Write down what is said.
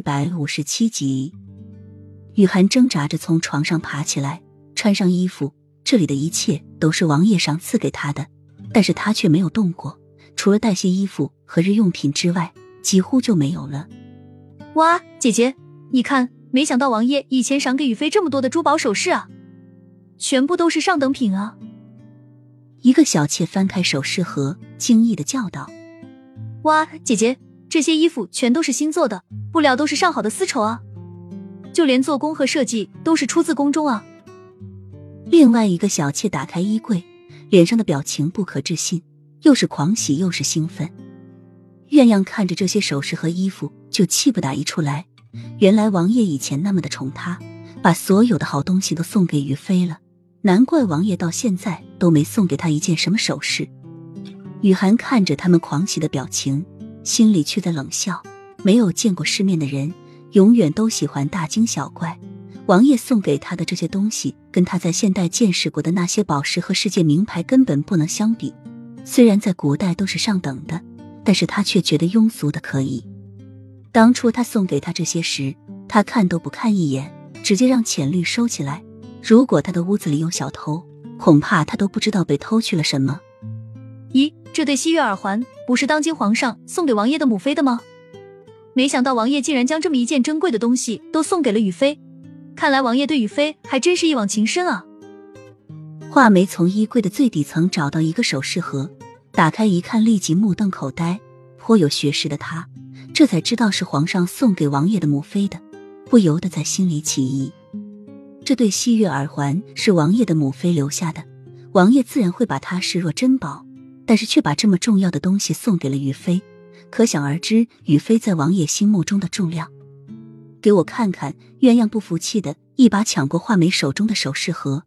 一百五十七集，雨涵挣扎着从床上爬起来，穿上衣服。这里的一切都是王爷赏赐给他的，但是他却没有动过，除了带些衣服和日用品之外，几乎就没有了。哇，姐姐，你看，没想到王爷以前赏给雨飞这么多的珠宝首饰啊，全部都是上等品啊！一个小妾翻开首饰盒，惊异的叫道：“哇，姐姐，这些衣服全都是新做的，布料都是上好的丝绸啊，就连做工和设计都是出自宫中啊！”另外一个小妾打开衣柜，脸上的表情不可置信，又是狂喜又是兴奋。鸳鸯看着这些首饰和衣服，就气不打一处来。原来王爷以前那么的宠她，把所有的好东西都送给于飞了，难怪王爷到现在都没送给她一件什么首饰。雨涵看着他们狂喜的表情，心里却在冷笑：没有见过世面的人，永远都喜欢大惊小怪。王爷送给他的这些东西，跟他在现代见识过的那些宝石和世界名牌根本不能相比。虽然在古代都是上等的，但是他却觉得庸俗的可以。当初他送给他这些时，他看都不看一眼，直接让浅绿收起来。如果他的屋子里有小偷，恐怕他都不知道被偷去了什么。咦，这对西月耳环不是当今皇上送给王爷的母妃的吗？没想到王爷竟然将这么一件珍贵的东西都送给了雨妃。看来王爷对雨飞还真是一往情深啊！画眉从衣柜的最底层找到一个首饰盒，打开一看，立即目瞪口呆。颇有学识的他，这才知道是皇上送给王爷的母妃的，不由得在心里起疑。这对西月耳环是王爷的母妃留下的，王爷自然会把它视若珍宝，但是却把这么重要的东西送给了宇飞，可想而知宇飞在王爷心目中的重量。给我看看！鸳鸯不服气的一把抢过画眉手中的首饰盒，